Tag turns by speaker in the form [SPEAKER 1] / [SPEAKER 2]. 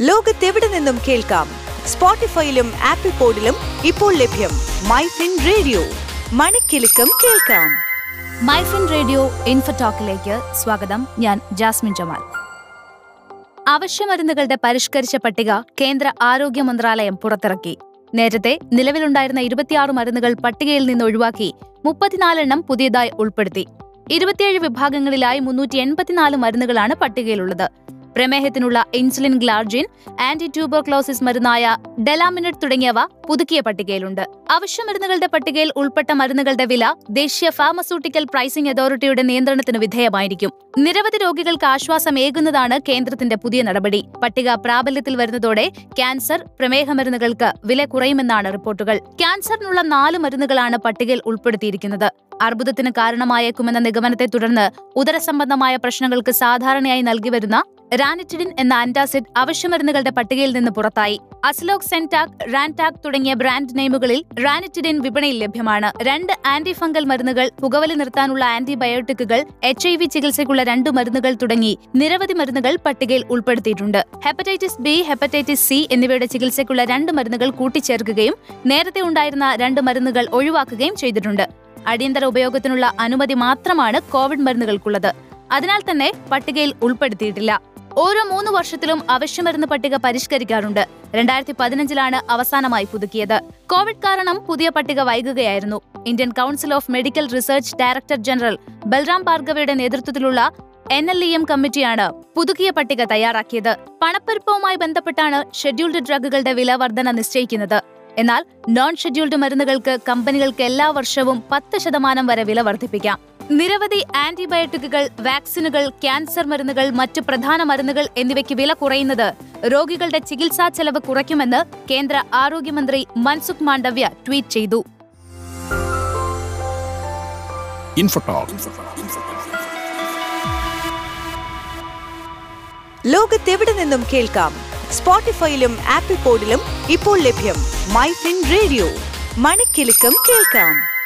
[SPEAKER 1] ലോകത്തെവിടെ നിന്നും കേൾക്കാം? സ്പോട്ടിഫൈയിലും ആപ്പിൾ പോഡിലും ഇപ്പോൾ ലഭ്യം മൈ ഫിൻ റേഡിയോ. മണിക്കെലക്കം കേൾക്കാം.
[SPEAKER 2] മൈഫിൻ റേഡിയോ ഇൻഫോടോക്കിലേക്ക് സ്വാഗതം. ഞാൻ ജാസ്മിൻ ജമാൽ. അവശ്യമരുന്നുകളുടെ പരിഷ്കരിച്ച പട്ടിക കേന്ദ്ര ആരോഗ്യ മന്ത്രാലയം പുറത്തിറക്കി. നേരത്തെ നിലവിലുണ്ടായിരുന്ന ഇരുപത്തിയാറ് മരുന്നുകൾ പട്ടികയിൽ നിന്ന് ഒഴിവാക്കി മുപ്പത്തിനാലെണ്ണം പുതിയതായി ഉൾപ്പെടുത്തി. ഇരുപത്തിയേഴ് വിഭാഗങ്ങളിലായി മുന്നൂറ്റി എൺപത്തിനാല് മരുന്നുകളാണ് പട്ടികയിലുള്ളത്. പ്രമേഹത്തിനുള്ള ഇൻസുലിൻ ഗ്ലാർജിൻ ആന്റി ട്യൂബോക്ലോസിസ് മരുന്നായ ഡെലാമിനറ്റ് തുടങ്ങിയവ പുതുക്കിയ പട്ടികയിലുണ്ട്. അവശ്യ മരുന്നുകളുടെ പട്ടികയിൽ ഉൾപ്പെട്ട മരുന്നുകളുടെ വില ദേശീയ ഫാർമസ്യൂട്ടിക്കൽ പ്രൈസിംഗ് അതോറിറ്റിയുടെ നിയന്ത്രണത്തിന് വിധേയമായിരിക്കും. നിരവധി രോഗികൾക്ക് ആശ്വാസമേകുന്നതാണ് കേന്ദ്രത്തിന്റെ പുതിയ നടപടി. പട്ടിക പ്രാബല്യത്തിൽ വരുന്നതോടെ ക്യാൻസർ പ്രമേഹ മരുന്നുകൾക്ക് വില കുറയുമെന്നാണ് റിപ്പോർട്ടുകൾ. ക്യാൻസറിനുള്ള നാല് മരുന്നുകളാണ് പട്ടികയിൽ ഉൾപ്പെടുത്തിയിരിക്കുന്നത്. അർബുദത്തിന് കാരണമായേക്കുമെന്ന നിഗമനത്തെ തുടർന്ന് ഉദരസംബന്ധമായ പ്രശ്നങ്ങൾക്ക് സാധാരണയായി നൽകി വരുന്ന റാനിറ്റിഡിൻ എന്ന ആന്റാസിഡ് അവശ്യമരുന്നുകളുടെ പട്ടികയിൽ നിന്ന് പുറത്തായി. അസ്ലോക് സെൻടാക് റാൻടാക് തുടങ്ങിയ ബ്രാൻഡ് നെയിമുകളിൽ റാനിറ്റിഡിൻ വിപണിയിൽ ലഭ്യമാണ്. രണ്ട് ആന്റി ഫംഗൽ മരുന്നുകൾ പുകവലി നിർത്താനുള്ള ആന്റിബയോട്ടിക്കുകൾ എച്ച് ഐ വി ചികിത്സയ്ക്കുള്ള രണ്ട് മരുന്നുകൾ തുടങ്ങി നിരവധി മരുന്നുകൾ പട്ടികയിൽ ഉൾപ്പെടുത്തിയിട്ടുണ്ട്. ഹെപ്പറ്റൈറ്റിസ് ബി ഹെപ്പറ്റൈറ്റിസ് സി എന്നിവയുടെ ചികിത്സയ്ക്കുള്ള രണ്ട് മരുന്നുകൾ കൂട്ടിച്ചേർക്കുകയും നേരത്തെ ഉണ്ടായിരുന്ന രണ്ട് മരുന്നുകൾ ഒഴിവാക്കുകയും ചെയ്തിട്ടുണ്ട്. അടിയന്തര ഉപയോഗത്തിനുള്ള അനുമതി മാത്രമാണ് കോവിഡ് മരുന്നുകൾക്കുള്ളത്. അതിനാൽ തന്നെ പട്ടികയിൽ ഉൾപ്പെടുത്തിയിട്ടില്ല. ഓരോ മൂന്ന് വർഷത്തിലും അവശ്യമരുന്ന് പട്ടിക പരിഷ്കരിക്കാറുണ്ട്. രണ്ടായിരത്തി പതിനഞ്ചിലാണ് അവസാനമായി പുതുക്കിയത്. കോവിഡ് കാരണം പുതിയ പട്ടിക വൈകുകയായിരുന്നു. Indian Council of Medical Research director general Balram ഭാർഗവയുടെ നേതൃത്വത്തിലുള്ള എൻ എൽ ഇ എം കമ്മിറ്റിയാണ് പുതുക്കിയ പട്ടിക തയ്യാറാക്കിയത്. പണപ്പെരുപ്പവുമായി ബന്ധപ്പെട്ടാണ് ഷെഡ്യൂൾഡ് ഡ്രഗുകളുടെ വില വർധന നിശ്ചയിക്കുന്നത്. എന്നാൽ നോൺ ഷെഡ്യൂൾഡ് മരുന്നുകൾക്ക് കമ്പനികൾക്ക് എല്ലാ വർഷവും പത്ത് ശതമാനം വരെ വില വർദ്ധിപ്പിക്കാം. നിരവധി ആന്റിബയോട്ടിക്കുകൾ വാക്സിനുകൾ ക്യാൻസർ മരുന്നുകൾ മറ്റ് പ്രധാന മരുന്നുകൾ എന്നിവയ്ക്ക് വില കുറയുന്നത് രോഗികളുടെ ചികിത്സാ ചെലവ് കുറയ്ക്കുമെന്ന് കേന്ദ്ര ആരോഗ്യമന്ത്രി മൻസുഖ് മാണ്ഡവ്യ ട്വീറ്റ് ചെയ്തു.
[SPEAKER 1] ലോകത്തെവിടെ നിന്നും കേൾക്കാം? സ്പോട്ടിഫൈയിലും ആപ്പിൾ പോഡിലും ഇപ്പോൾ ലഭ്യം മൈ ഫിൻ റേഡിയോ. മണിക്കിലുക്കം കേൾക്കാം.